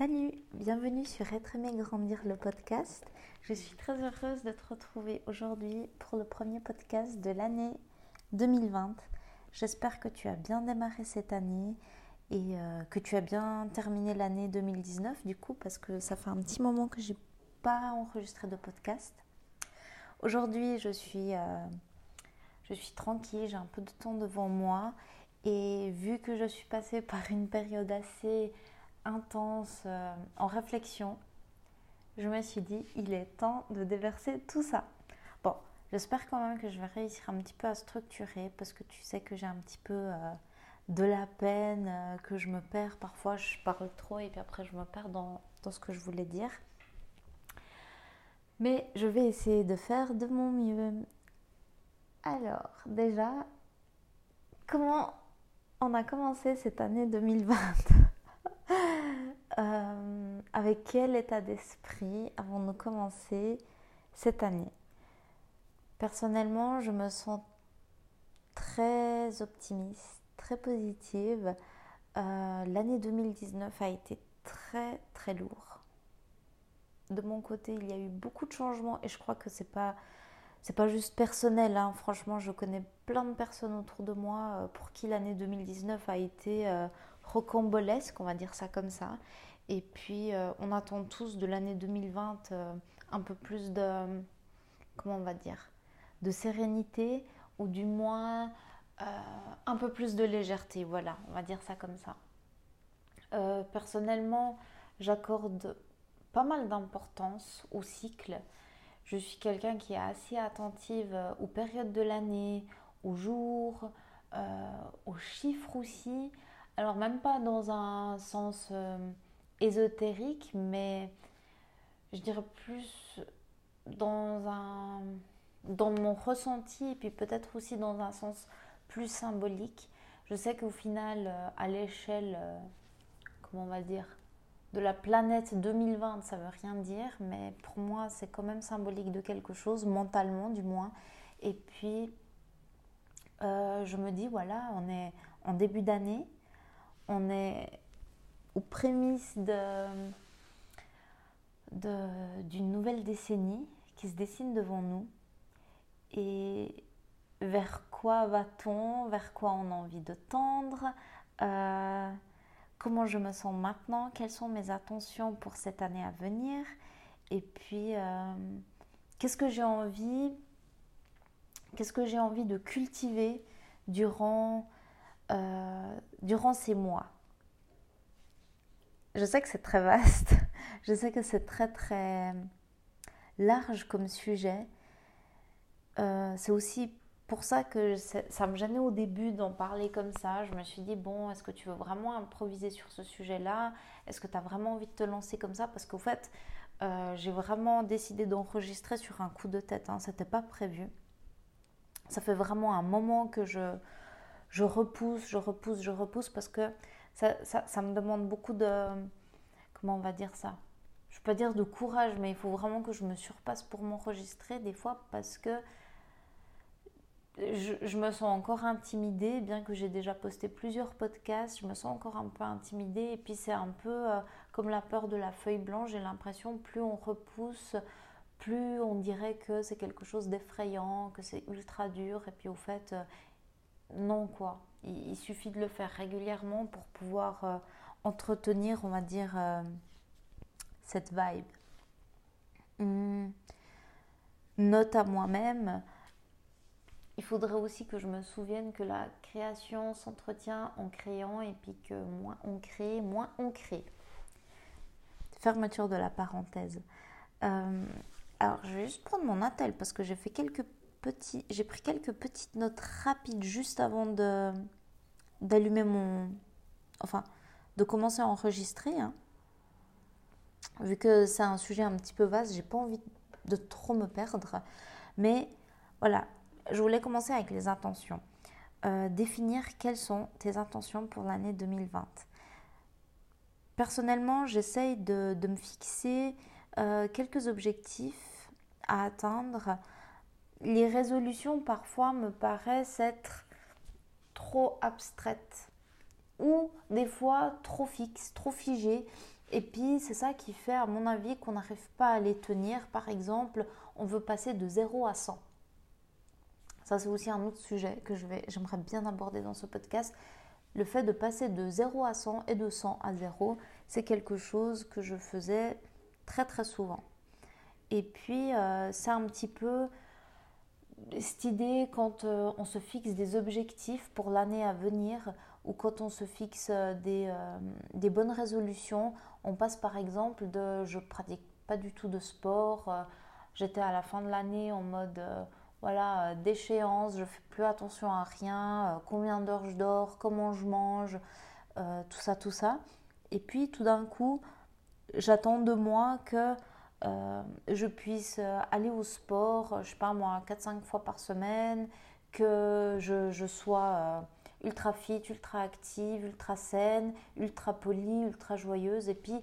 Salut, bienvenue sur Être aimé grandir le podcast. Je suis très heureuse de te retrouver aujourd'hui pour le premier podcast de l'année 2020. J'espère que tu as bien démarré cette année et euh, que tu as bien terminé l'année 2019 du coup parce que ça fait un petit moment que j'ai pas enregistré de podcast. Aujourd'hui, je suis euh, je suis tranquille, j'ai un peu de temps devant moi et vu que je suis passée par une période assez intense euh, en réflexion, je me suis dit, il est temps de déverser tout ça. Bon, j'espère quand même que je vais réussir un petit peu à structurer parce que tu sais que j'ai un petit peu euh, de la peine, euh, que je me perds. Parfois, je parle trop et puis après, je me perds dans, dans ce que je voulais dire. Mais je vais essayer de faire de mon mieux. Alors, déjà, comment on a commencé cette année 2020 euh, Avec quel état d'esprit avons-nous commencé cette année? Personnellement, je me sens très optimiste, très positive. Euh, l'année 2019 a été très très lourd. De mon côté, il y a eu beaucoup de changements et je crois que c'est pas pas juste personnel, hein. franchement, je connais plein de personnes autour de moi euh, pour qui l'année 2019 a été on va dire ça comme ça. Et puis, euh, on attend tous de l'année 2020 un peu plus de, comment on va dire, de sérénité ou du moins un peu plus de légèreté, voilà, on va dire ça comme ça. personnellement, j'accorde pas mal d'importance au cycle je suis quelqu'un qui est assez attentive euh, aux périodes de l'année, aux jours, euh, aux chiffres aussi. Alors même pas dans un sens euh, ésotérique, mais je dirais plus dans un dans mon ressenti et puis peut-être aussi dans un sens plus symbolique. Je sais qu'au final, à l'échelle, comment on va dire, de la planète 2020, ça veut rien dire, mais pour moi, c'est quand même symbolique de quelque chose, mentalement du moins. Et puis, euh, je me dis, voilà, on est en début d'année, on est aux prémices d'une nouvelle décennie qui se dessine devant nous. Et vers quoi va-t-on? Vers quoi on a envie de tendre? Euh, comment je me sens maintenant, quelles sont mes attentions pour cette année à venir, et puis euh, qu'est-ce que j'ai envie, qu'est-ce que j'ai envie de cultiver durant, euh, durant ces mois. Je sais que c'est très vaste, je sais que c'est très très large comme sujet. Euh, c'est aussi pour ça que ça me gênait au début d'en parler comme ça. Je me suis dit, bon, est-ce que tu veux vraiment improviser sur ce sujet-là? Est-ce que tu as vraiment envie de te lancer comme ça? Parce qu'au fait, euh, j'ai vraiment décidé d'enregistrer sur un coup de tête. Hein. C'était pas prévu. Ça fait vraiment un moment que je, je repousse, je repousse, je repousse parce que ça, me demande beaucoup de. Comment on va dire ça? Je peux pas dire de courage, mais il faut vraiment que je me surpasse pour m'enregistrer des fois parce que je, me sens encore intimidée, bien que j'ai déjà posté plusieurs podcasts, je me sens encore un peu intimidée. Et puis c'est un peu euh, comme la peur de la feuille blanche, j'ai l'impression plus on repousse, plus on dirait que c'est quelque chose d'effrayant, que c'est ultra dur. Et puis au fait, euh, non quoi. Il, suffit de le faire régulièrement pour pouvoir euh, entretenir, on va dire, cette vibe. Hum. Note à moi-même il faudrait aussi que je me souvienne que la création s'entretient en créant et puis que moins on crée, moins on crée. Fermeture de la parenthèse. Euh, alors, je vais juste prendre mon attel parce que j'ai fait quelques petits, j'ai pris quelques petites notes rapides juste avant de d'allumer mon, enfin, de commencer à enregistrer. Hein. Vu que c'est un sujet un petit peu vaste, j'ai pas envie de trop me perdre. Mais voilà, je voulais commencer avec les intentions. Euh, définir quelles sont tes intentions pour l'année 2020. Personnellement, j'essaye de, me fixer euh, quelques objectifs à atteindre. Les résolutions parfois me paraissent être trop abstraites ou des fois trop fixes, trop figées Et puis, c'est ça qui fait, à mon avis, qu'on n'arrive pas à les tenir. Par exemple, on veut passer de 0 à 100. Ça, c'est aussi un autre sujet que j'aimerais bien aborder dans ce podcast. Le fait de passer de 0 à 100 et de 100 à 0, c'est quelque chose que je faisais très très souvent. Et puis, euh, c'est un petit peu cette idée quand euh, on se fixe des objectifs pour l'année à venir ou quand on se fixe euh, des, des, bonnes résolutions, on passe par exemple de je pratique pas du tout de sport, j'étais à la fin de l'année en mode voilà déchéance, je fais plus attention à rien, combien d'heures je dors, comment je mange, tout ça, tout ça. Et puis tout d'un coup, j'attends de moi que euh, je puisse euh, aller au sport, euh, je sais pas moi, 4-5 fois par semaine, que je, sois ultra fit, ultra active, ultra saine, ultra polie, ultra joyeuse. Et puis,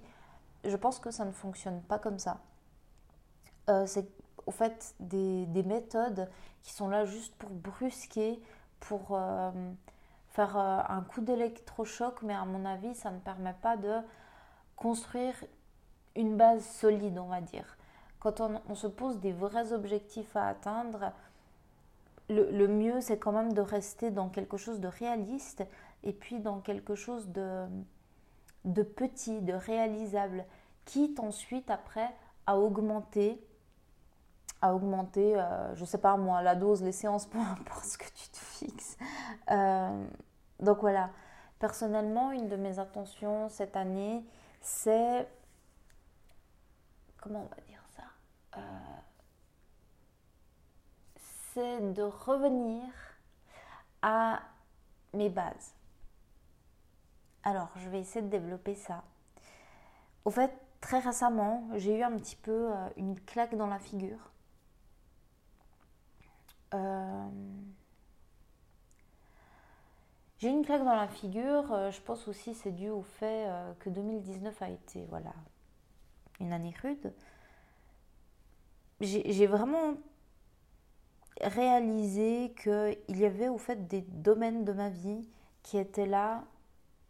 je pense que ça ne fonctionne pas comme ça. c'est au fait des, des, méthodes qui sont là juste pour brusquer, pour faire un coup d'électrochoc, mais à mon avis, ça ne permet pas de construire une base solide, on va dire. Quand on, se pose des vrais objectifs à atteindre, le, mieux, c'est quand même de rester dans quelque chose de réaliste et puis dans quelque chose de, de petit, de réalisable, quitte ensuite après à augmenter, à augmenter, euh, je sais pas moi, la dose, les séances, peu importe ce que tu te fixes. Euh, donc voilà, personnellement, une de mes intentions cette année, c'est comment on va dire ça euh, C'est de revenir à mes bases. Alors, je vais essayer de développer ça. Au fait, très récemment, j'ai eu un petit peu euh, une claque dans la figure. Euh, j'ai une claque dans la figure. Je pense aussi c'est dû au fait que 2019 a été voilà une année rude, j'ai vraiment réalisé qu'il y avait au fait des domaines de ma vie qui étaient là,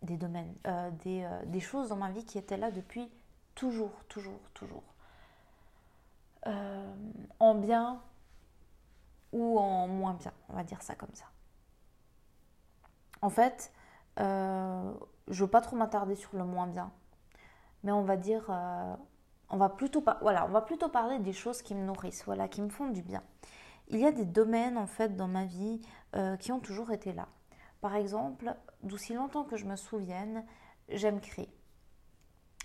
des domaines, euh, des, euh, des, choses dans ma vie qui étaient là depuis toujours, toujours, toujours. Euh, en bien ou en moins bien, on va dire ça comme ça. En fait, je ne veux pas trop m'attarder sur le moins bien, mais on va dire on va plutôt, voilà, on va plutôt parler des choses qui me nourrissent, voilà, qui me font du bien. Il y a des domaines en fait dans ma vie euh, qui ont toujours été là. Par exemple, d'aussi longtemps que je me souvienne, j'aime créer.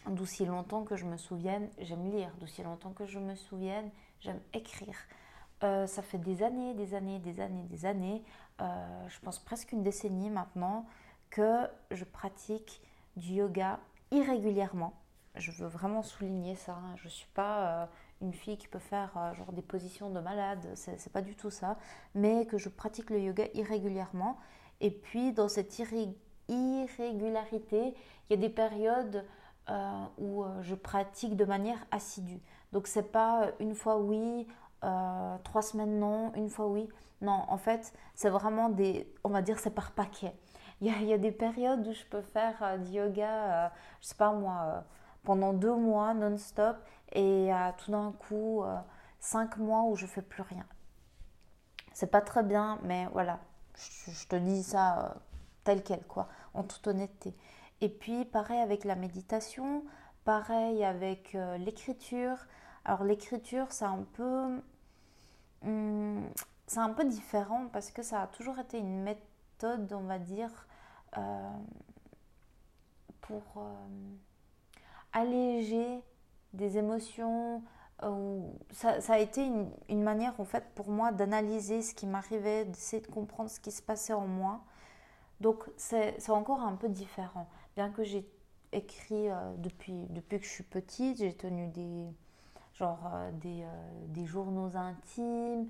D'aussi longtemps que je me souvienne, j'aime lire. D'aussi longtemps que je me souvienne, j'aime écrire. Euh, ça fait des années, des années, des années, des années, euh, je pense presque une décennie maintenant, que je pratique du yoga irrégulièrement je veux vraiment souligner ça. Je ne suis pas euh, une fille qui peut faire euh, genre des positions de malade, c'est pas du tout ça, mais que je pratique le yoga irrégulièrement. Et puis dans cette irrégularité, il y a des périodes euh, où je pratique de manière assidue. Donc c'est pas une fois oui, trois semaines non, une fois oui. Non, en fait, c'est vraiment des, on va dire, c'est par paquet. Il y, y, a, des périodes où je peux faire du yoga, je sais pas moi pendant deux mois non-stop et tout d'un coup euh, cinq mois où je fais plus rien. C'est pas très bien, mais voilà, je, te dis ça euh, tel quel, quoi, en toute honnêteté. Et puis pareil avec la méditation, pareil avec euh, l'écriture. Alors l'écriture, c'est un peu, hmm, c'est un peu différent parce que ça a toujours été une méthode, on va dire, pour alléger des émotions. Euh, ça, a été une, manière en fait pour moi d'analyser ce qui m'arrivait, d'essayer de comprendre ce qui se passait en moi. Donc c'est encore un peu différent. Bien que j'ai écrit euh, depuis, depuis que je suis petite, j'ai tenu des, genre, euh, des, des, journaux intimes,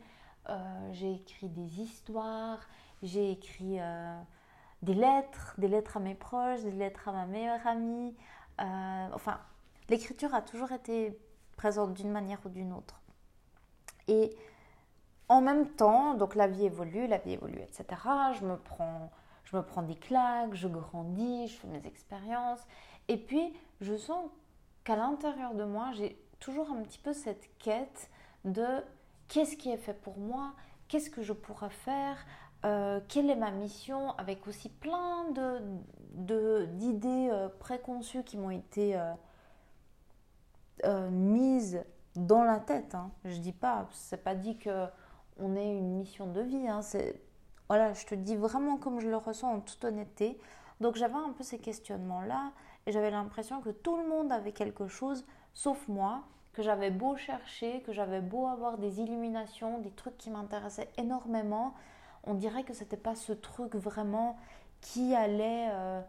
j'ai écrit des histoires, j'ai écrit des lettres, des lettres à mes proches, des lettres à ma meilleure amie. Euh, enfin, l'écriture a toujours été présente d'une manière ou d'une autre. Et en même temps, donc la vie évolue, la vie évolue, etc. Je me prends, je me prends des claques, je grandis, je fais mes expériences. Et puis, je sens qu'à l'intérieur de moi, j'ai toujours un petit peu cette quête de qu'est-ce qui est fait pour moi, qu'est-ce que je pourrais faire, euh, quelle est ma mission, avec aussi plein de, d'idées euh, préconçues qui m'ont été euh, mises dans la tête. Hein. Je dis pas, c'est pas dit que on ait une mission de vie. Hein. Voilà, je te dis vraiment comme je le ressens en toute honnêteté. Donc j'avais un peu ces questionnements-là et j'avais l'impression que tout le monde avait quelque chose sauf moi, que j'avais beau chercher, que j'avais beau avoir des illuminations, des trucs qui m'intéressaient énormément, on dirait que c'était pas ce truc vraiment qui allait, euh,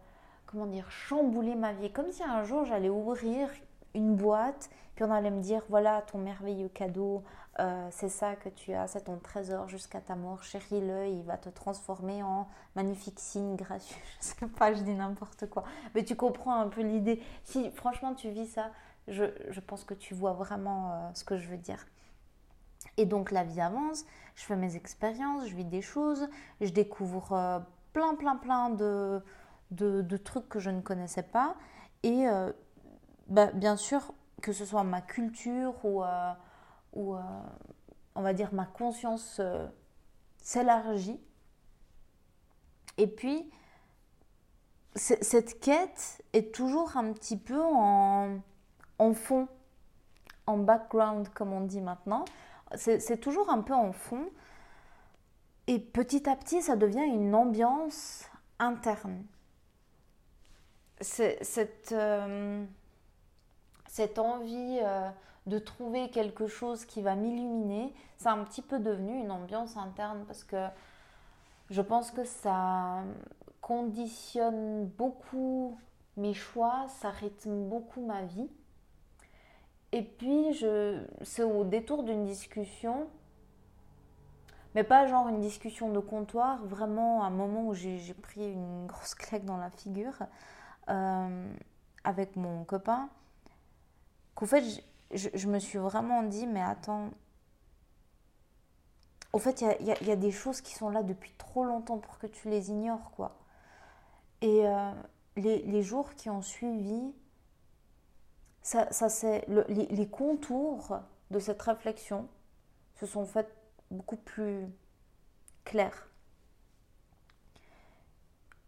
comment dire, chambouler ma vie. Comme si un jour j'allais ouvrir une boîte, puis on allait me dire voilà ton merveilleux cadeau, euh, c'est ça que tu as, c'est ton trésor jusqu'à ta mort, chéris-le, il va te transformer en magnifique signe gracieux. Je sais pas, je dis n'importe quoi. Mais tu comprends un peu l'idée. Si franchement tu vis ça, je, pense que tu vois vraiment euh, ce que je veux dire. Et donc la vie avance, je fais mes expériences, je vis des choses, je découvre euh, plein, plein, plein de, de, trucs que je ne connaissais pas. Et bah, bien sûr, que ce soit ma culture ou euh, on va dire, ma conscience euh, s'élargit. Et puis, cette quête est toujours un petit peu en, en fond, en background, comme on dit maintenant. C'est toujours un peu en fond. Et petit à petit, ça devient une ambiance interne. Cette, euh, cette envie de trouver quelque chose qui va m'illuminer, c'est un petit peu devenu une ambiance interne parce que je pense que ça conditionne beaucoup mes choix, ça rythme beaucoup ma vie. Et puis, c'est au détour d'une discussion, mais pas genre une discussion de comptoir, vraiment un moment où j'ai pris une grosse claque dans la figure euh, avec mon copain, qu'au fait, je, me suis vraiment dit, mais attends, au fait, il y, a, des choses qui sont là depuis trop longtemps pour que tu les ignores, quoi. Et euh, les, jours qui ont suivi, ça, c'est les, les, contours de cette réflexion se sont faits beaucoup plus clairs.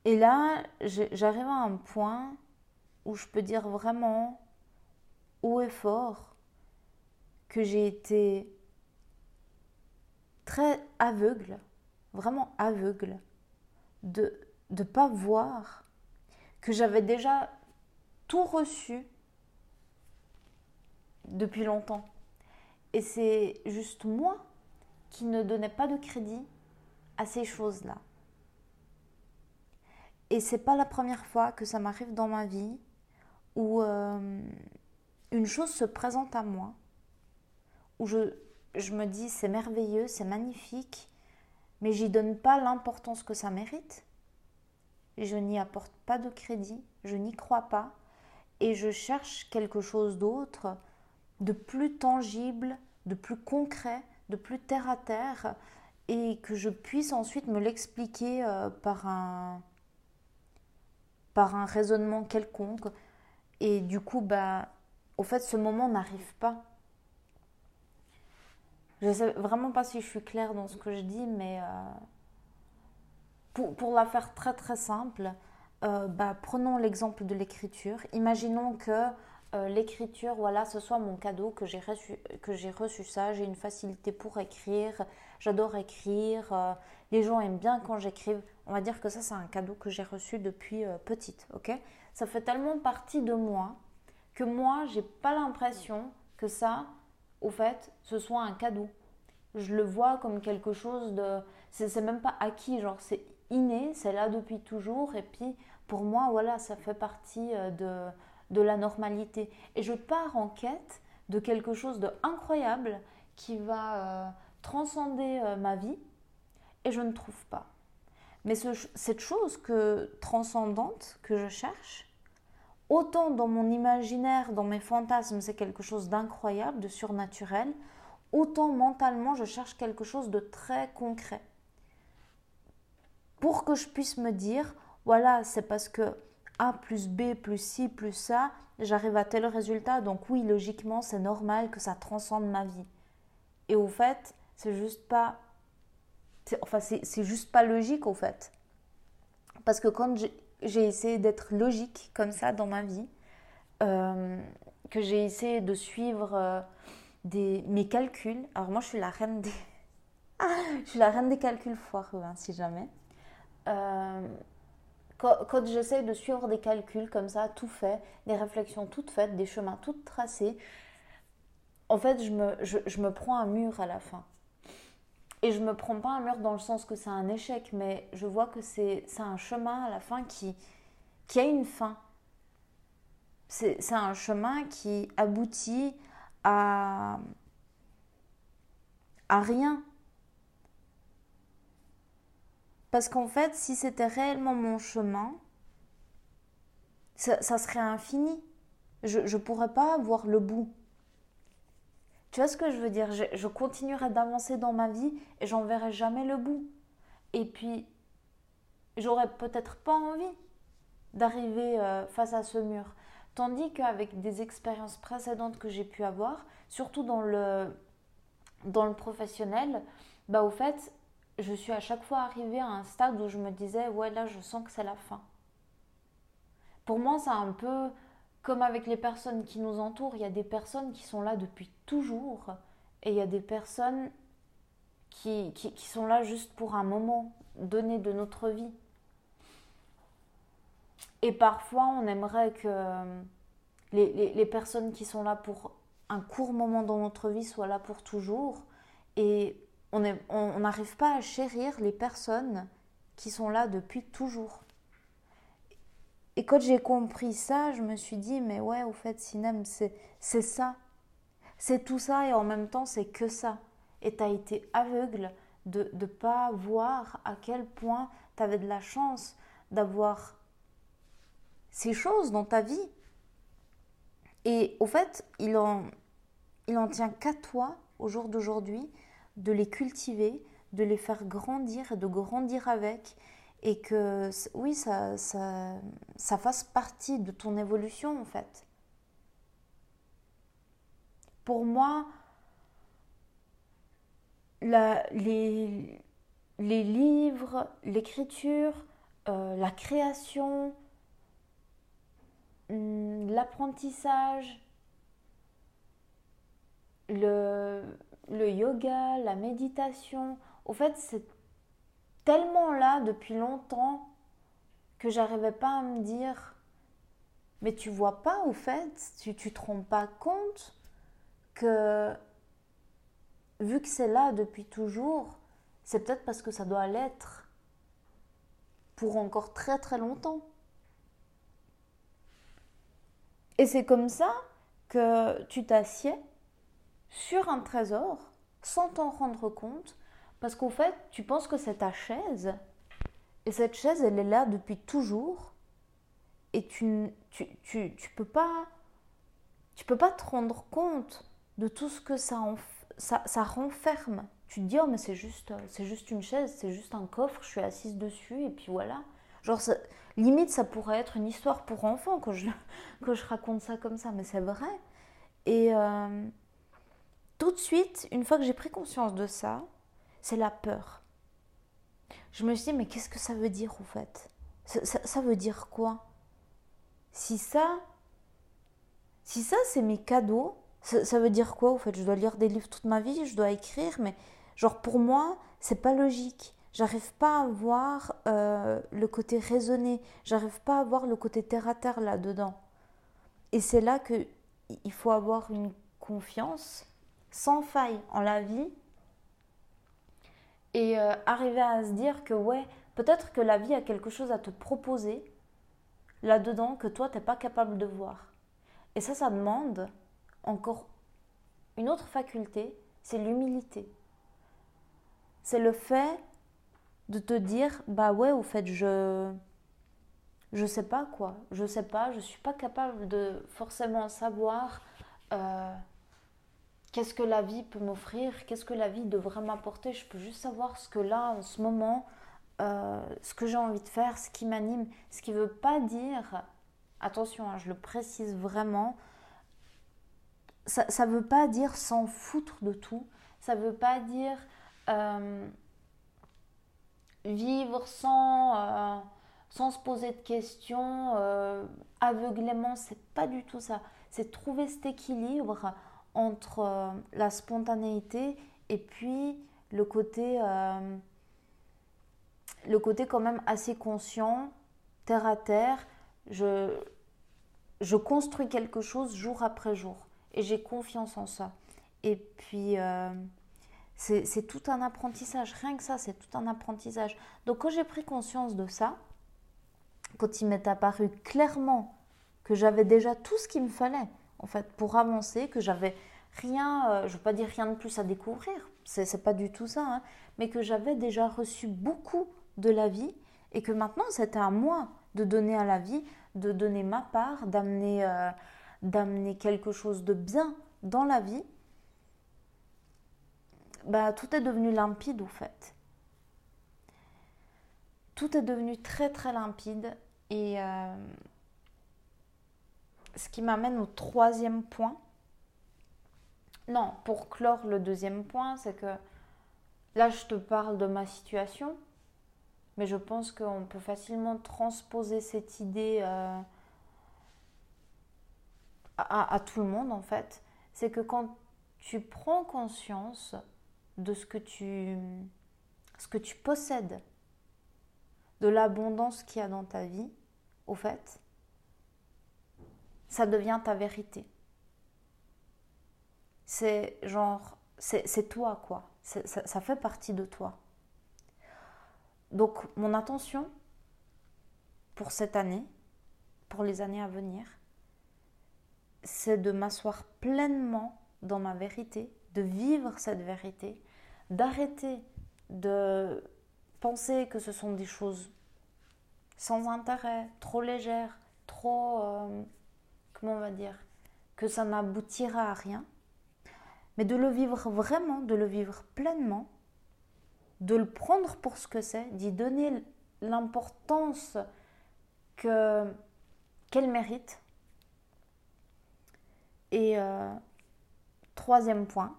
Et là, j'arrive à un point où je peux dire vraiment haut et fort que j'ai été très aveugle, vraiment aveugle, de ne pas voir que j'avais déjà tout reçu depuis longtemps. Et c'est juste moi qui ne donnais pas de crédit à ces choses-là. Et c'est pas la première fois que ça m'arrive dans ma vie où euh, une chose se présente à moi où je, je me dis c'est merveilleux, c'est magnifique, mais j'y donne pas l'importance que ça mérite. Je n'y apporte pas de crédit, je n'y crois pas, et je cherche quelque chose d'autre, de plus tangible, de plus concret, de plus terre à terre, et que je puisse ensuite me l'expliquer euh, par un par un raisonnement quelconque. Et du coup, bah, au fait, ce moment n'arrive pas. Je ne sais vraiment pas si je suis claire dans ce que je dis, mais euh, pour, la faire très très simple, euh, bah, prenons l'exemple de l'écriture. Imaginons que euh, l'écriture, voilà, ce soit mon cadeau, que j'ai reçu, que j'ai reçu ça, j'ai une facilité pour écrire, j'adore écrire, les gens aiment bien quand j'écrive. On va dire que ça, c'est un cadeau que j'ai reçu depuis petite, ok? Ça fait tellement partie de moi que moi, j'ai pas l'impression que ça, au fait, ce soit un cadeau. Je le vois comme quelque chose de. C'est même pas acquis, genre c'est inné, c'est là depuis toujours. Et puis pour moi, voilà, ça fait partie euh, de, de la normalité. Et je pars en quête de quelque chose de incroyable qui va euh, transcender euh, ma vie et je ne trouve pas. Mais cette chose que transcendante que je cherche, Autant dans mon imaginaire, dans mes fantasmes, c'est quelque chose d'incroyable, de surnaturel, autant mentalement, je cherche quelque chose de très concret. Pour que je puisse me dire, voilà, c'est parce que A plus B plus C plus ça, j'arrive à tel résultat. Donc oui, logiquement, c'est normal que ça transcende ma vie. Et au fait, c'est juste pas... Enfin, c'est juste pas logique au fait. Parce que quand j'ai essayé d'être logique comme ça dans ma vie, euh, que j'ai essayé de suivre euh, des, mes calculs. Alors moi, je suis la reine des, je suis la reine des calculs foireux, hein, si jamais. Euh, quand, j'essaie de suivre des calculs comme ça, tout fait, des réflexions toutes faites, des chemins tout tracés, en fait, je me, prends un mur à la fin. Et je me prends pas un mur dans le sens que c'est un échec, mais je vois que c'est un chemin à la fin qui, a une fin. C'est un chemin qui aboutit à rien. Parce qu'en fait, si c'était réellement mon chemin, ça, serait infini. Je ne pourrais pas voir le bout. Tu vois ce que je veux dire? Je, je, continuerai d'avancer dans ma vie et j'en verrai jamais le bout. Et puis, j'aurais peut-être pas envie d'arriver euh, face à ce mur. Tandis qu'avec des expériences précédentes que j'ai pu avoir, surtout dans le, dans le professionnel, bah au fait, je suis à chaque fois arrivée à un stade où je me disais, ouais, là, je sens que c'est la fin. Pour moi, c'est un peu comme avec les personnes qui nous entourent. Il y a des personnes qui sont là depuis toujours et il y a des personnes qui, qui, sont là juste pour un moment donné de notre vie. Et parfois, on aimerait que les, les, les personnes qui sont là pour un court moment dans notre vie soient là pour toujours. Et on n'arrive pas à chérir les personnes qui sont là depuis toujours. Et quand j'ai compris ça, je me suis dit, mais ouais, au fait, Sinem, c'est ça. C'est tout ça et en même temps, c'est que ça. Et tu as été aveugle de ne pas voir à quel point tu avais de la chance d'avoir ces choses dans ta vie. Et au fait, il en, il en tient qu'à toi, au jour d'aujourd'hui, de les cultiver, de les faire grandir et de grandir avec. Et que oui, ça, ça, fasse partie de ton évolution en fait. Pour moi, la, les, livres, l'écriture, euh, la création, hum, l'apprentissage, le, le yoga, la méditation, au fait, c'est tellement là depuis longtemps que j'arrivais pas à me dire mais tu vois pas au fait, tu, tu te rends pas compte que vu que c'est là depuis toujours, c'est peut-être parce que ça doit l'être pour encore très très longtemps. Et c'est comme ça que tu t'assieds sur un trésor sans t'en rendre compte parce qu'au fait, tu penses que c'est ta chaise et cette chaise, elle est là depuis toujours et tu tu, tu, tu peux pas tu peux pas te rendre compte de tout ce que ça, ça, ça renferme. Tu te dis, oh, mais c'est juste, c'est juste une chaise, c'est juste un coffre, je suis assise dessus, et puis voilà. Genre, limite, ça pourrait être une histoire pour enfants que je, je raconte ça comme ça, mais c'est vrai. Et, euh, tout de suite, une fois que j'ai pris conscience de ça, c'est la peur. Je me suis dit, mais qu'est-ce que ça veut dire en fait? Ça, veut dire quoi? Si ça, si ça c'est mes cadeaux, ça, veut dire quoi au fait? Je dois lire des livres toute ma vie, je dois écrire, mais genre pour moi, c'est pas logique. J'arrive pas à voir euh, le côté raisonné, j'arrive pas à voir le côté terre à terre là-dedans. Et c'est là que il faut avoir une confiance sans faille en la vie et euh, arriver à se dire que ouais, peut-être que la vie a quelque chose à te proposer là-dedans que toi, tu n'es pas capable de voir. Et ça, ça demande encore une autre faculté, c'est l'humilité. C'est le fait de te dire, bah ouais, au fait, je je sais pas quoi, je sais pas, je suis pas capable de forcément savoir euh, qu'est-ce que la vie peut m'offrir, qu'est-ce que la vie devrait m'apporter. Je peux juste savoir ce que là, en ce moment, euh, ce que j'ai envie de faire, ce qui m'anime, ce qui ne veut pas dire, attention, hein, je le précise vraiment, ça ne veut pas dire s'en foutre de tout, ça ne veut pas dire euh, vivre sans, euh, sans se poser de questions, aveuglément, c'est pas du tout ça. C'est trouver cet équilibre entre la spontanéité et puis le côté le côté quand même assez conscient, terre à terre. Je, je construis quelque chose jour après jour et j'ai confiance en ça. Et puis, euh, c'est tout un apprentissage. Rien que ça, c'est tout un apprentissage. Donc, quand j'ai pris conscience de ça, quand il m'est apparu clairement que j'avais déjà tout ce qu'il me fallait, en fait, pour avancer, que j'avais rien, euh, je ne veux pas dire rien de plus à découvrir, c'est pas du tout ça, hein, mais que j'avais déjà reçu beaucoup de la vie et que maintenant c'était à moi de donner à la vie, de donner ma part, d'amener euh, d'amener quelque chose de bien dans la vie, bah, tout est devenu limpide au fait. Tout est devenu très très limpide et euh, ce qui m'amène au troisième point. Non, pour clore le deuxième point, c'est que là je te parle de ma situation, mais je pense qu'on peut facilement transposer cette idée euh, à, tout le monde en fait. C'est que quand tu prends conscience de ce que tu, ce que tu possèdes, de l'abondance qu'il y a dans ta vie, au fait, ça devient ta vérité. C'est genre, c'est toi quoi. ça fait partie de toi. Donc mon intention pour cette année, pour les années à venir, c'est de m'asseoir pleinement dans ma vérité, de vivre cette vérité, d'arrêter de penser que ce sont des choses sans intérêt, trop légères, trop... Euh, on va dire Que ça n'aboutira à rien, mais de le vivre vraiment, de le vivre pleinement de le prendre pour ce que c'est, d'y donner l'importance que qu'elle mérite. Et euh, troisième point,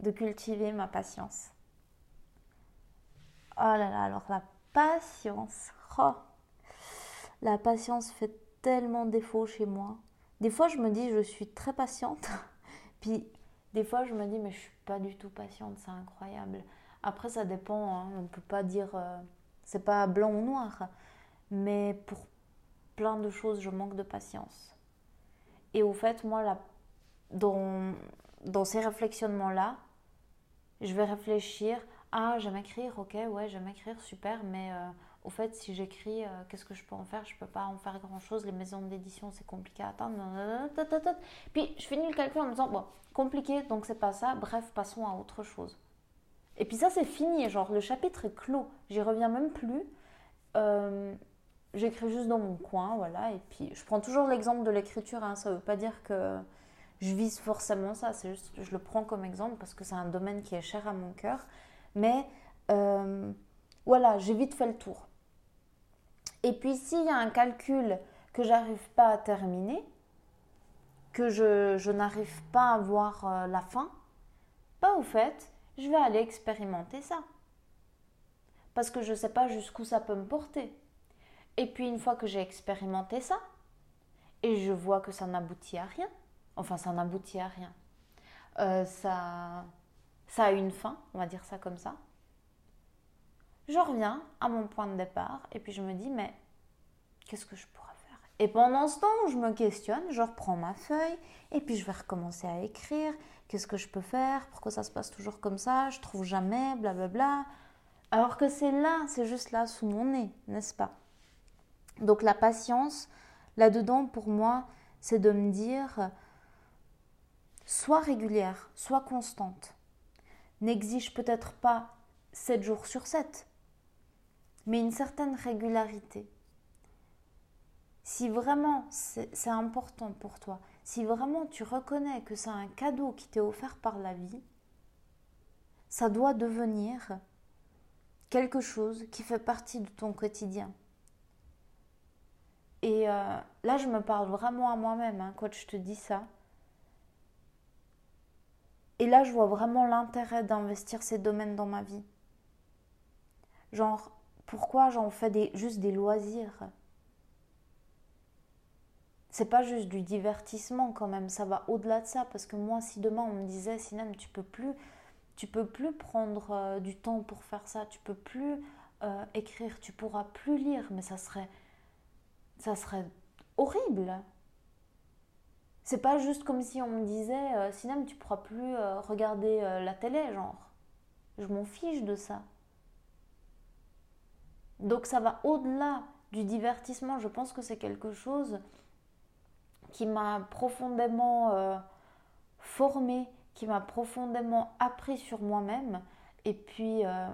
de cultiver ma patience. Oh là là, alors la patience, oh, la patience fait tellement défaut chez moi. Des fois, je me dis, je suis très patiente, puis des fois, je me dis, mais je suis pas du tout patiente, c'est incroyable. Après, ça dépend, hein, on ne peut pas dire, euh, c'est pas blanc ou noir, mais pour plein de choses, je manque de patience. Et au fait, moi, là, dans, dans ces réflexionnements-là, je vais réfléchir, ah, j'aime écrire, ok, ouais, j'aime écrire, super, mais euh, au fait, si j'écris, euh, qu'est-ce que je peux en faire? Je peux pas en faire grand-chose. Les maisons d'édition, c'est compliqué à atteindre. Puis je finis le calcul en me disant, bon, compliqué, donc c'est pas ça. Bref, passons à autre chose. Et puis ça, c'est fini. Genre, le chapitre est clos. J'y reviens même plus. Euh, j'écris juste dans mon coin, voilà. Et puis, je prends toujours l'exemple de l'écriture. Hein. Ça veut pas dire que je vise forcément ça. C'est juste, je le prends comme exemple parce que c'est un domaine qui est cher à mon cœur. Mais euh, voilà, j'ai vite fait le tour. Et puis s'il y a un calcul que j'arrive pas à terminer, que je, n'arrive pas à voir euh, la fin, pas au fait, je vais aller expérimenter ça. Parce que je ne sais pas jusqu'où ça peut me porter. Et puis une fois que j'ai expérimenté ça, et je vois que ça n'aboutit à rien, enfin ça n'aboutit à rien, euh, ça, ça a une fin, on va dire ça comme ça, je reviens à mon point de départ et puis je me dis, mais qu'est-ce que je pourrais faire? Et pendant ce temps je me questionne, je reprends ma feuille et puis je vais recommencer à écrire. Qu'est-ce que je peux faire? Pourquoi ça se passe toujours comme ça? Je trouve jamais, blablabla. Alors que c'est là, c'est juste là sous mon nez, n'est-ce pas? Donc la patience, là-dedans, pour moi, c'est de me dire, sois régulière, sois constante. N'exige peut-être pas 7 jours sur 7, mais une certaine régularité. Si vraiment c'est important pour toi, si vraiment tu reconnais que c'est un cadeau qui t'est offert par la vie, ça doit devenir quelque chose qui fait partie de ton quotidien. Et euh, là, je me parle vraiment à moi-même hein, quand je te dis ça. Et là, je vois vraiment l'intérêt d'investir ces domaines dans ma vie. Genre, pourquoi j'en fais des, juste des loisirs? C'est pas juste du divertissement quand même, ça va au-delà de ça. Parce que moi, si demain on me disait, Sinem, tu peux plus, tu peux plus prendre euh, du temps pour faire ça, tu peux plus euh, écrire, tu pourras plus lire, mais ça serait, ça serait horrible. C'est pas juste comme si on me disait, euh, Sinem, tu pourras plus regarder la télé, genre. Je m'en fiche de ça. Donc ça va au-delà du divertissement. Je pense que c'est quelque chose qui m'a profondément formée qui m'a profondément appris sur moi-même. Et puis, euh,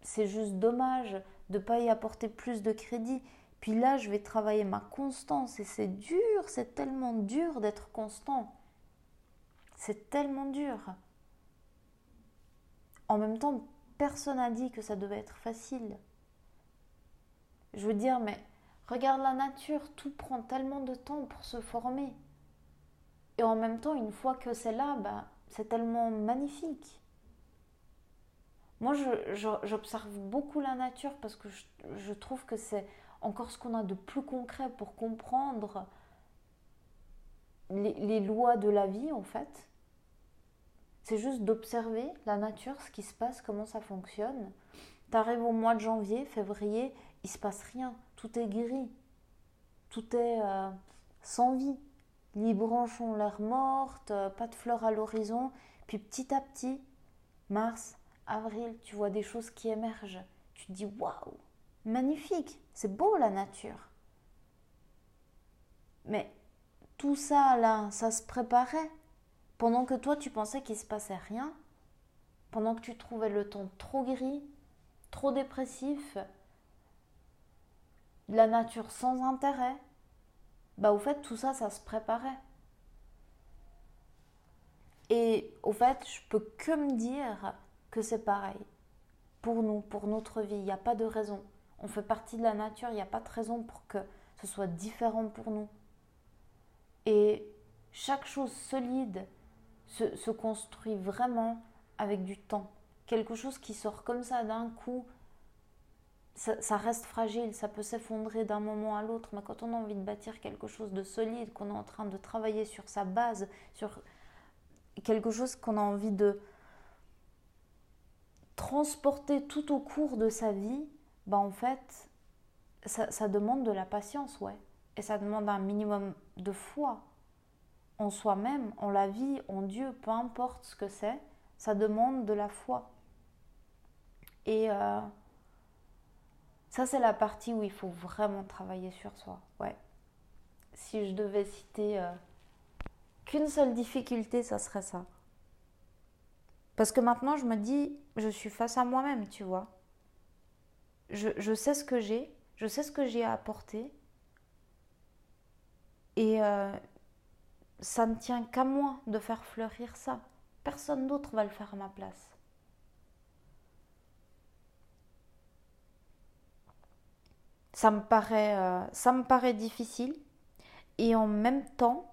c'est juste dommage de ne pas y apporter plus de crédit. Puis là, je vais travailler ma constance. Et c'est dur, c'est tellement dur d'être constant. C'est tellement dur. En même temps, personne n'a dit que ça devait être facile. Je veux dire, mais regarde la nature, tout prend tellement de temps pour se former. Et en même temps, une fois que c'est là, bah, c'est tellement magnifique. Moi, j'observe beaucoup la nature parce que je, trouve que c'est encore ce qu'on a de plus concret pour comprendre les, les, lois de la vie, en fait. C'est juste d'observer la nature, ce qui se passe, comment ça fonctionne. T'arrives au mois de janvier, février, il se passe rien. Tout est gris. Tout est euh, sans vie les branches ont l'air mortes, euh, pas de fleurs à l'horizon. Puis petit à petit, mars, avril, tu vois des choses qui émergent. Tu te dis waouh, magnifique, c'est beau la nature. Mais tout ça là, ça se préparait. Pendant que toi tu pensais qu'il se passait rien, pendant que tu trouvais le temps trop gris, trop dépressif, la nature sans intérêt, bah au fait tout ça ça se préparait. Et au fait je peux que me dire que c'est pareil pour nous, pour notre vie, il n'y a pas de raison. On fait partie de la nature, il n'y a pas de raison pour que ce soit différent pour nous. Et chaque chose solide se, se construit vraiment avec du temps. Quelque chose qui sort comme ça d'un coup, ça, reste fragile, ça peut s'effondrer d'un moment à l'autre, mais quand on a envie de bâtir quelque chose de solide, qu'on est en train de travailler sur sa base, sur quelque chose qu'on a envie de transporter tout au cours de sa vie, bah en fait, ça, demande de la patience, ouais. Et ça demande un minimum de foi en soi-même, en la vie, en Dieu, peu importe ce que c'est, ça demande de la foi. Et euh, ça, c'est la partie où il faut vraiment travailler sur soi. Ouais. Si je devais citer euh, qu'une seule difficulté, ça serait ça. Parce que maintenant, je me dis, je suis face à moi-même, tu vois. Je, sais ce que j'ai, je sais ce que j'ai à apporter. Et euh, ça ne tient qu'à moi de faire fleurir ça. Personne d'autre va le faire à ma place. Ça me paraît, euh, ça me paraît difficile. Et en même temps,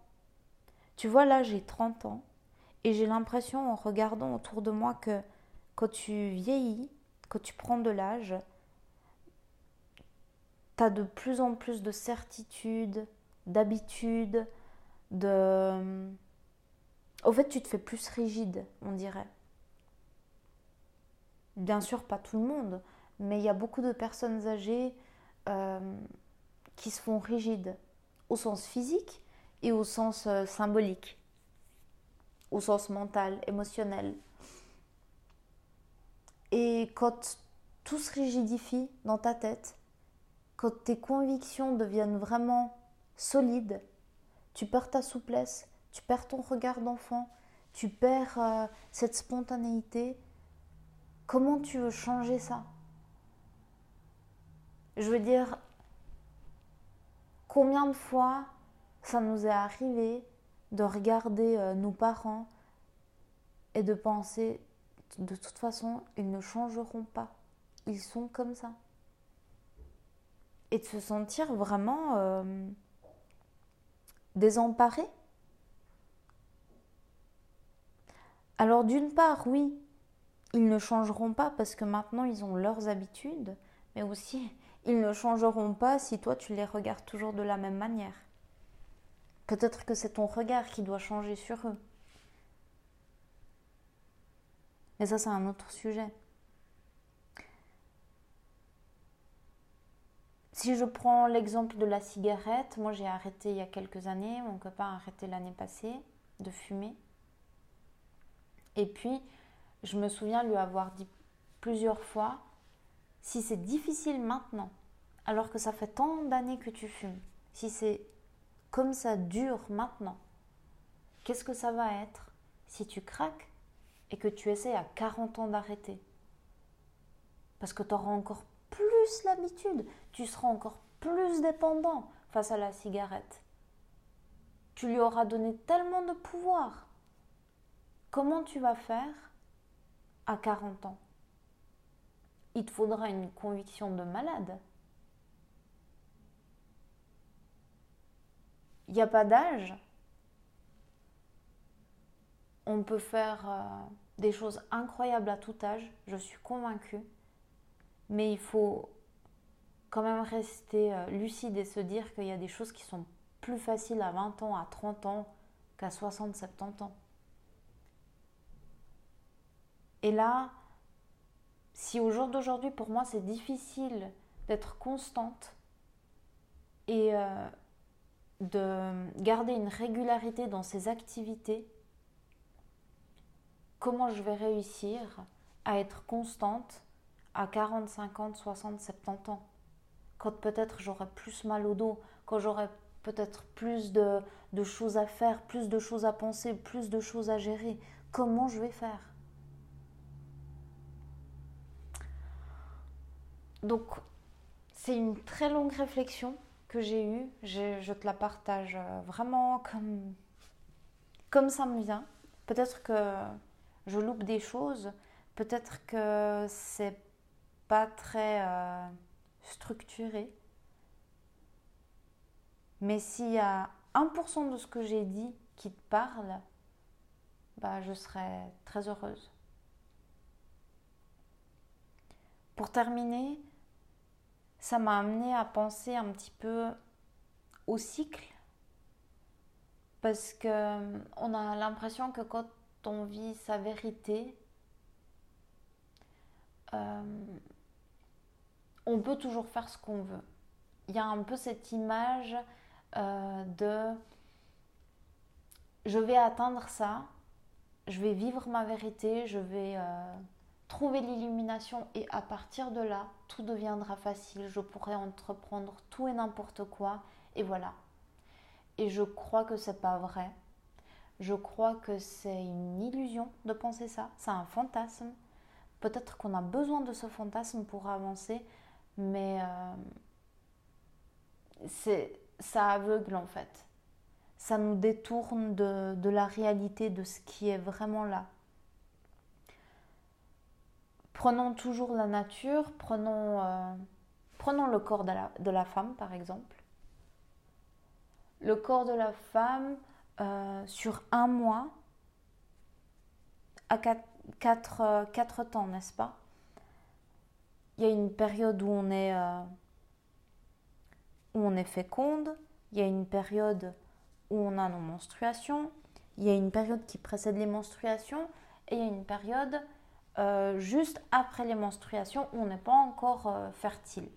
tu vois, là, j'ai 30 ans. Et j'ai l'impression, en regardant autour de moi, que quand tu vieillis, quand tu prends de l'âge, tu as de plus en plus de certitude, d'habitude, de... Au fait, tu te fais plus rigide, on dirait. Bien sûr, pas tout le monde, mais il y a beaucoup de personnes âgées euh, qui se font rigides au sens physique et au sens euh, symbolique, au sens mental, émotionnel. Et quand tout se rigidifie dans ta tête, quand tes convictions deviennent vraiment solides, tu perds ta souplesse, tu perds ton regard d'enfant, tu perds euh, cette spontanéité. Comment tu veux changer ça? Je veux dire, combien de fois ça nous est arrivé de regarder euh, nos parents et de penser de toute façon ils ne changeront pas. ils sont comme ça. Et de se sentir vraiment euh, désemparés. Alors d'une part, oui, ils ne changeront pas parce que maintenant ils ont leurs habitudes, mais aussi ils ne changeront pas si toi tu les regardes toujours de la même manière. Peut-être que c'est ton regard qui doit changer sur eux. Mais ça, c'est un autre sujet. Si je prends l'exemple de la cigarette, moi j'ai arrêté il y a quelques années, mon copain a arrêté l'année passée de fumer. Et puis, je me souviens lui avoir dit plusieurs fois, si c'est difficile maintenant, alors que ça fait tant d'années que tu fumes, si c'est comme ça dure maintenant, qu'est-ce que ça va être si tu craques et que tu essaies à 40 ans d'arrêter? Parce que tu auras encore plus l'habitude, tu seras encore plus dépendant face à la cigarette. Tu lui auras donné tellement de pouvoir. Comment tu vas faire à 40 ans? Il te faudra une conviction de malade. Il n'y a pas d'âge. On peut faire euh, des choses incroyables à tout âge, je suis convaincue. Mais il faut quand même rester euh, lucide et se dire qu'il y a des choses qui sont plus faciles à 20 ans, à 30 ans qu'à 60, 70 ans. Et là, si au jour d'aujourd'hui, pour moi, c'est difficile d'être constante et euh, de garder une régularité dans ses activités, comment je vais réussir à être constante à 40, 50, 60, 70 ans? Quand peut-être j'aurai plus mal au dos, quand j'aurai peut-être plus de, de choses à faire, plus de choses à penser, plus de choses à gérer, comment je vais faire? Donc, c'est une très longue réflexion que j'ai eue. Je, te la partage euh, vraiment comme, ça me vient. Peut-être que je loupe des choses. Peut-être que c'est pas très euh, structuré. Mais s'il y a 1% de ce que j'ai dit qui te parle, bah, je serais très heureuse. Pour terminer, ça m'a amené à penser un petit peu au cycle parce que euh, on a l'impression que quand on vit sa vérité, euh, on peut toujours faire ce qu'on veut. Il y a un peu cette image euh, de je vais atteindre ça, je vais vivre ma vérité, je vais trouver l'illumination et à partir de là, tout deviendra facile. Je pourrai entreprendre tout et n'importe quoi et voilà. Et je crois que c'est pas vrai. Je crois que c'est une illusion de penser ça. C'est un fantasme. Peut-être qu'on a besoin de ce fantasme pour avancer, mais euh, ça aveugle en fait. Ça nous détourne de la réalité, de ce qui est vraiment là. Prenons toujours la nature, prenons, euh, prenons le corps de la, femme par exemple. Le corps de la femme euh, sur un mois, à quatre, euh, quatre, temps, n'est-ce pas? Il y a une période où on est, où on est féconde, il y a une période où on a nos menstruations, il y a une période qui précède les menstruations et il y a une période euh, juste après les menstruations on n'est pas encore euh, fertile.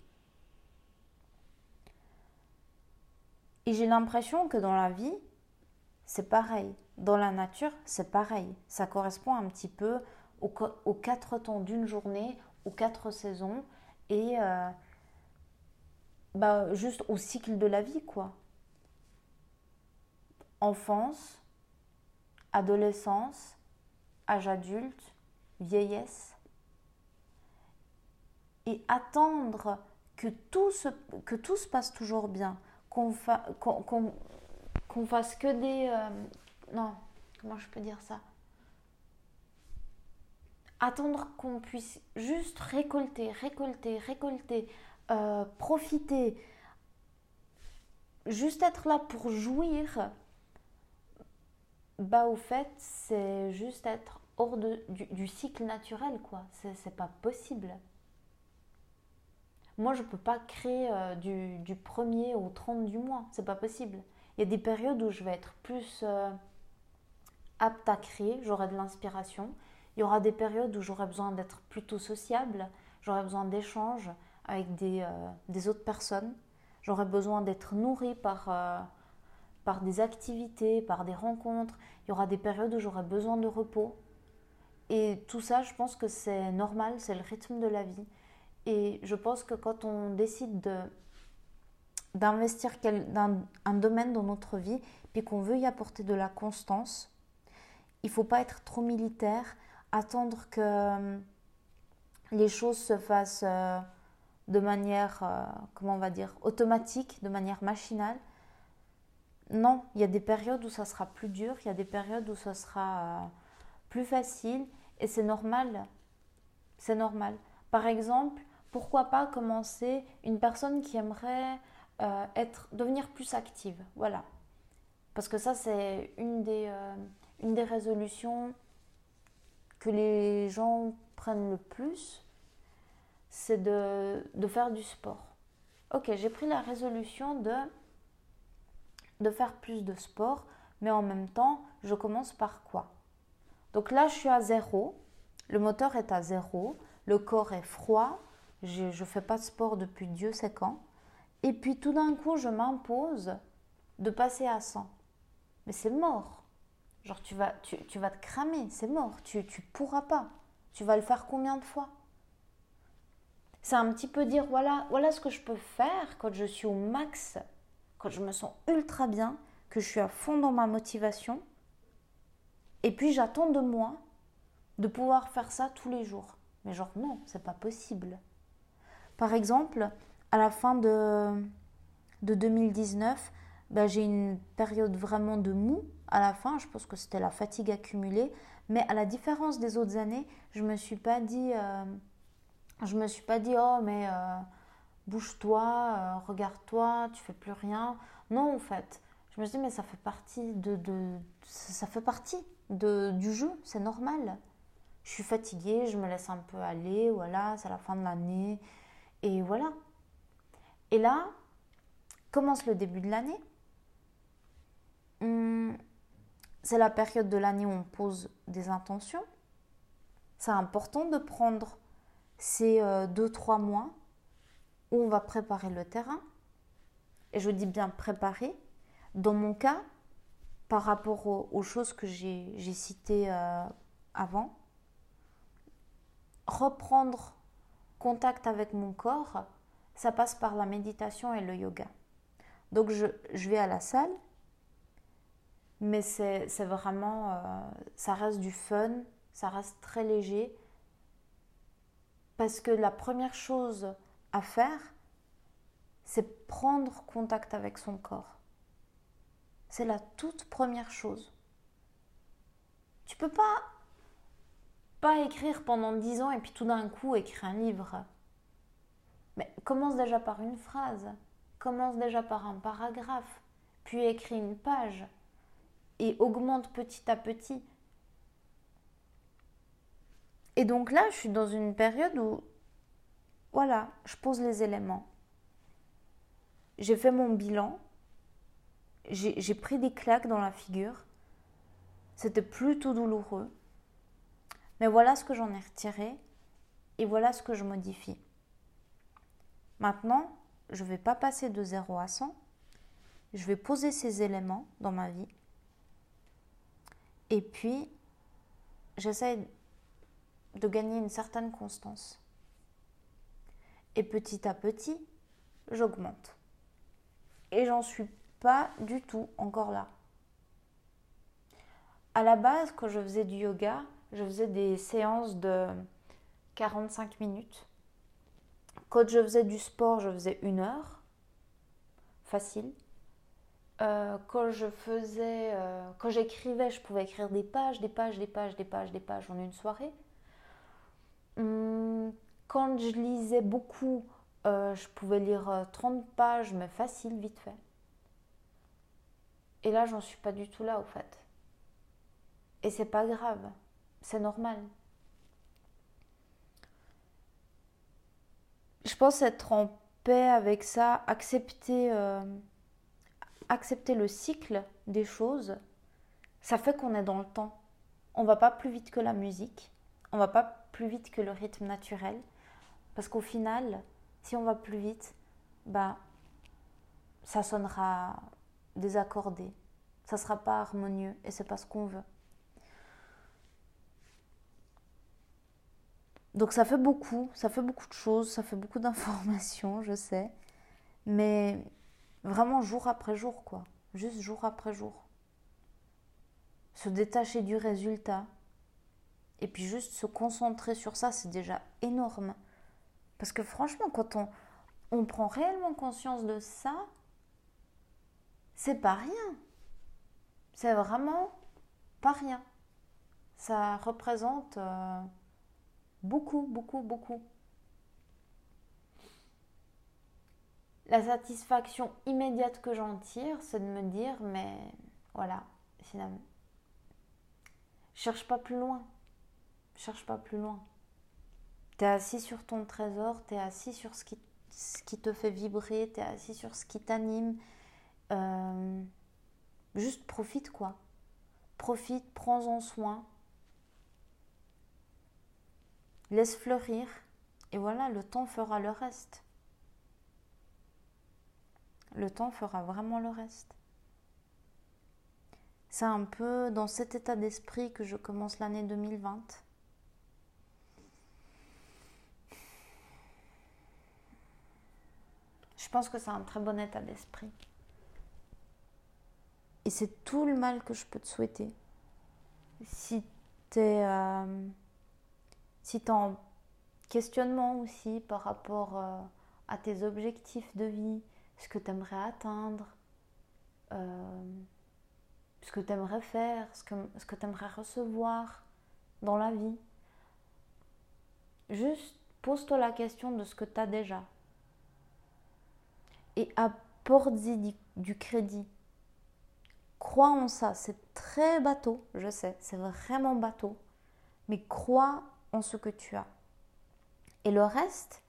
Et j'ai l'impression que dans la vie, c'est pareil. Dans la nature, c'est pareil. Ça correspond un petit peu aux, quatre temps d'une journée, aux quatre saisons et euh, bah, juste au cycle de la vie, quoi. Enfance, adolescence, âge adulte, vieillesse et attendre que tout se, que tout se passe toujours bien, qu'on fa, fasse que des... Euh, non, comment je peux dire ça? Attendre qu'on puisse juste récolter, récolter, récolter, euh, profiter, juste être là pour jouir, bah au fait, c'est juste être hors de, du, cycle naturel, quoi. C'est pas possible. Moi, je peux pas créer euh, du, du 1er au 30 du mois, c'est pas possible. Il y a des périodes où je vais être plus euh, apte à créer, j'aurai de l'inspiration. Il y aura des périodes où j'aurai besoin d'être plutôt sociable, j'aurai besoin d'échanges avec des, euh, des, autres personnes, j'aurai besoin d'être nourrie par, par des activités, par des rencontres. Il y aura des périodes où j'aurai besoin de repos. Et tout ça, je pense que c'est normal, c'est le rythme de la vie. Et je pense que quand on décide de d'investir dans un domaine dans notre vie, puis qu'on veut y apporter de la constance, il faut pas être trop militaire, attendre que euh, les choses se fassent euh, de manière, euh, comment on va dire, automatique, de manière machinale. Non, il y a des périodes où ça sera plus dur, il y a des périodes où ça sera plus facile, et c'est normal. C'est normal. Par exemple, pourquoi pas commencer une personne qui aimerait euh, être, devenir plus active. Voilà. Parce que ça, c'est une, des, euh, résolutions que les gens prennent le plus, c'est de, faire du sport. Ok, j'ai pris la résolution de faire plus de sport, mais en même temps, je commence par quoi? Donc là, je suis à zéro, le moteur est à zéro, le corps est froid, je ne fais pas de sport depuis Dieu sait quand. Et puis tout d'un coup, je m'impose de passer à 100. Mais c'est mort. Genre, tu vas, tu, vas te cramer, c'est mort. Tu ne pourras pas. Tu vas le faire combien de fois? C'est un petit peu dire voilà, voilà ce que je peux faire quand je suis au max, quand je me sens ultra bien, que je suis à fond dans ma motivation. Et puis j'attends de moi de pouvoir faire ça tous les jours. Mais genre non, c'est pas possible. Par exemple, à la fin de, de 2019, ben, j'ai une période vraiment de mou à la fin. Je pense que c'était la fatigue accumulée. Mais à la différence des autres années, je me suis pas dit, euh, je me suis pas dit, oh mais euh, bouge-toi, euh, regarde-toi, tu fais plus rien. Non, en fait, je me suis dit, mais ça fait partie de, de ça fait partie de, du jeu, c'est normal. Je suis fatiguée, je me laisse un peu aller, voilà, c'est la fin de l'année, et voilà. Et là, commence le début de l'année. Hum, c'est la période de l'année où on pose des intentions. C'est important de prendre ces 2-3 euh, mois où on va préparer le terrain. Et je dis bien préparer. Dans mon cas, par rapport aux, choses que j'ai citées euh, avant, reprendre contact avec mon corps, ça passe par la méditation et le yoga. Donc je, vais à la salle, mais c'est vraiment, euh, ça reste du fun, ça reste très léger, parce que la première chose à faire, c'est prendre contact avec son corps. C'est la toute première chose. Tu peux pas pas écrire pendant dix ans et puis tout d'un coup écrire un livre. Mais commence déjà par une phrase, commence déjà par un paragraphe, puis écris une page et augmente petit à petit. Et donc là, je suis dans une période où, voilà, je pose les éléments. J'ai fait mon bilan, j'ai pris des claques dans la figure, c'était plutôt douloureux. Mais voilà ce que j'en ai retiré et voilà ce que je modifie. Maintenant, je ne vais pas passer de 0 à 100. Je vais poser ces éléments dans ma vie. Et puis, j'essaie de gagner une certaine constance. Et petit à petit, j'augmente. Et j'en suis pas du tout encore là. À la base, quand je faisais du yoga, je faisais des séances de 45 minutes. Quand je faisais du sport, je faisais une heure. Facile. Euh, quand je faisais, euh, quand j'écrivais, je pouvais écrire des pages, des pages, des pages, des pages, des pages en une soirée. Hum, quand je lisais beaucoup, euh, je pouvais lire 30 pages, mais facile, vite fait. Et là, j'en suis pas du tout là, au fait. Et c'est pas grave, c'est normal. Je pense être en paix avec ça, accepter, euh, accepter le cycle des choses, ça fait qu'on est dans le temps. On va pas plus vite que la musique, on va pas plus vite que le rythme naturel, parce qu'au final, si on va plus vite, bah, ça sonnera désaccordé, ça sera pas harmonieux et c'est pas ce qu'on veut. Donc ça fait beaucoup, ça fait beaucoup de choses, ça fait beaucoup d'informations, je sais. Mais vraiment jour après jour, quoi. Juste jour après jour. Se détacher du résultat. Et puis juste se concentrer sur ça, c'est déjà énorme. Parce que franchement, quand on, on prend réellement conscience de ça, c'est pas rien. C'est vraiment pas rien. Ça représente... Euh, Beaucoup, beaucoup, beaucoup. La satisfaction immédiate que j'en tire, c'est de me dire, mais voilà, finalement. Cherche pas plus loin. Cherche pas plus loin. Tu es assis sur ton trésor, tu es assis sur ce qui, ce qui, te fait vibrer, tu es assis sur ce qui t'anime. Euh, juste profite quoi. Profite, prends-en soin. Laisse fleurir et voilà, le temps fera le reste. Le temps fera vraiment le reste. C'est un peu dans cet état d'esprit que je commence l'année 2020. Je pense que c'est un très bon état d'esprit. Et c'est tout le mal que je peux te souhaiter. Si tu es... Euh, si en questionnement aussi par rapport euh, à tes objectifs de vie, ce que tu aimerais atteindre, euh, ce que tu aimerais faire, ce que, ce que tu aimerais recevoir dans la vie. Juste pose-toi la question de ce que tu as déjà. Et apporte-y du crédit. Crois en ça. C'est très bateau, je sais, c'est vraiment bateau. Mais crois en ce que tu as. Et le reste,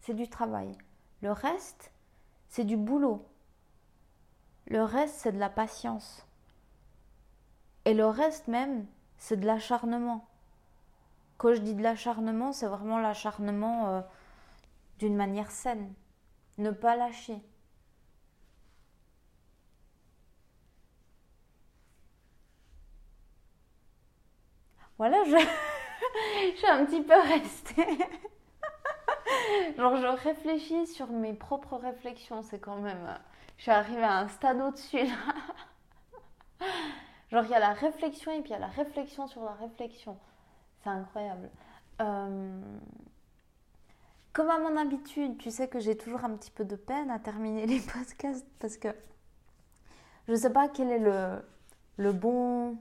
c'est du travail. Le reste, c'est du boulot. Le reste, c'est de la patience. Et le reste même, c'est de l'acharnement. Quand je dis de l'acharnement, c'est vraiment l'acharnement euh, d'une manière saine. Ne pas lâcher. Voilà, je... suis un petit peu restée. Genre, je réfléchis sur mes propres réflexions. C'est quand même. Je suis arrivée à un stade au-dessus là. Genre, il y a la réflexion et puis il y a la réflexion sur la réflexion. C'est incroyable. Euh, comme à mon habitude, tu sais que j'ai toujours un petit peu de peine à terminer les podcasts parce que je ne sais pas quel est le, le bon.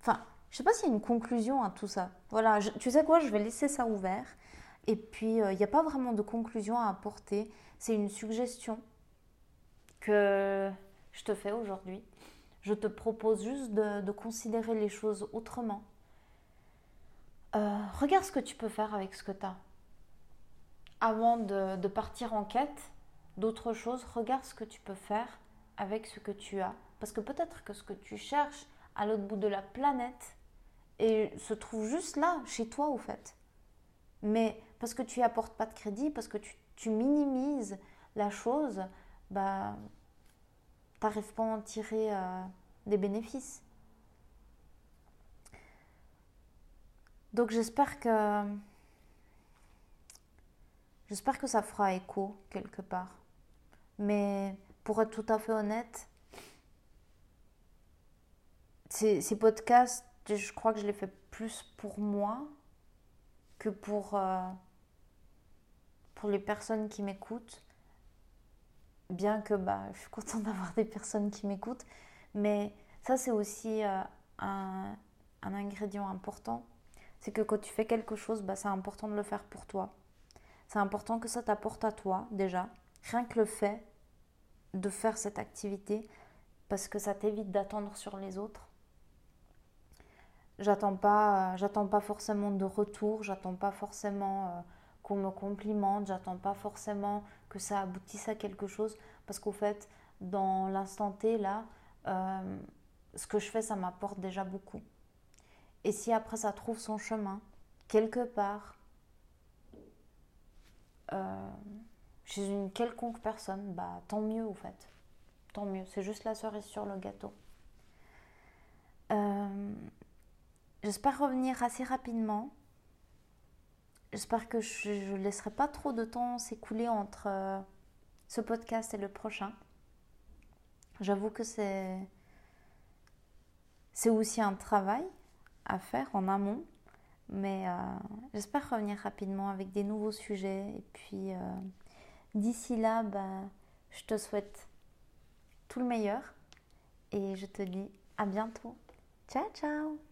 Enfin, je sais pas s'il y a une conclusion à tout ça. Voilà, tu sais quoi, je vais laisser ça ouvert. Et puis, euh, il n'y a pas vraiment de conclusion à apporter. C'est une suggestion que je te fais aujourd'hui. Je te propose juste de, considérer les choses autrement. Euh, regarde ce que tu peux faire avec ce que tu as. Avant de, de partir en quête d'autres choses, regarde ce que tu peux faire avec ce que tu as. Parce que peut-être que ce que tu cherches à l'autre bout de la planète, et se trouve juste là, chez toi, au fait. Mais parce que tu apportes pas de crédit, parce que tu, minimises la chose, bah, tu n'arrives pas à en tirer euh, des bénéfices. Donc j'espère que j'espère que ça fera écho quelque part. Mais pour être tout à fait honnête, ces, ces podcasts je crois que je l'ai fait plus pour moi que pour, euh, pour les personnes qui m'écoutent. Bien que bah, je suis contente d'avoir des personnes qui m'écoutent. Mais ça, c'est aussi euh, un, ingrédient important. c'est que quand tu fais quelque chose, bah, c'est important de le faire pour toi. C'est important que ça t'apporte à toi déjà. Rien que le fait de faire cette activité, parce que ça t'évite d'attendre sur les autres. J'attends pas, j'attends pas forcément de retour, j'attends pas forcément euh, qu'on me complimente, j'attends pas forcément que ça aboutisse à quelque chose, parce qu'au fait, dans l'instant T, là, euh, ce que je fais, ça m'apporte déjà beaucoup. Et si après ça trouve son chemin, quelque part, euh, chez une quelconque personne, bah tant mieux au fait. Tant mieux, c'est juste la cerise sur le gâteau. Euh, j'espère revenir assez rapidement. J'espère que je ne laisserai pas trop de temps s'écouler entre euh, ce podcast et le prochain. J'avoue que c'est c'est aussi un travail à faire en amont, mais euh, j'espère revenir rapidement avec des nouveaux sujets. Et puis euh, d'ici là, bah, je te souhaite tout le meilleur et je te dis à bientôt. Ciao ciao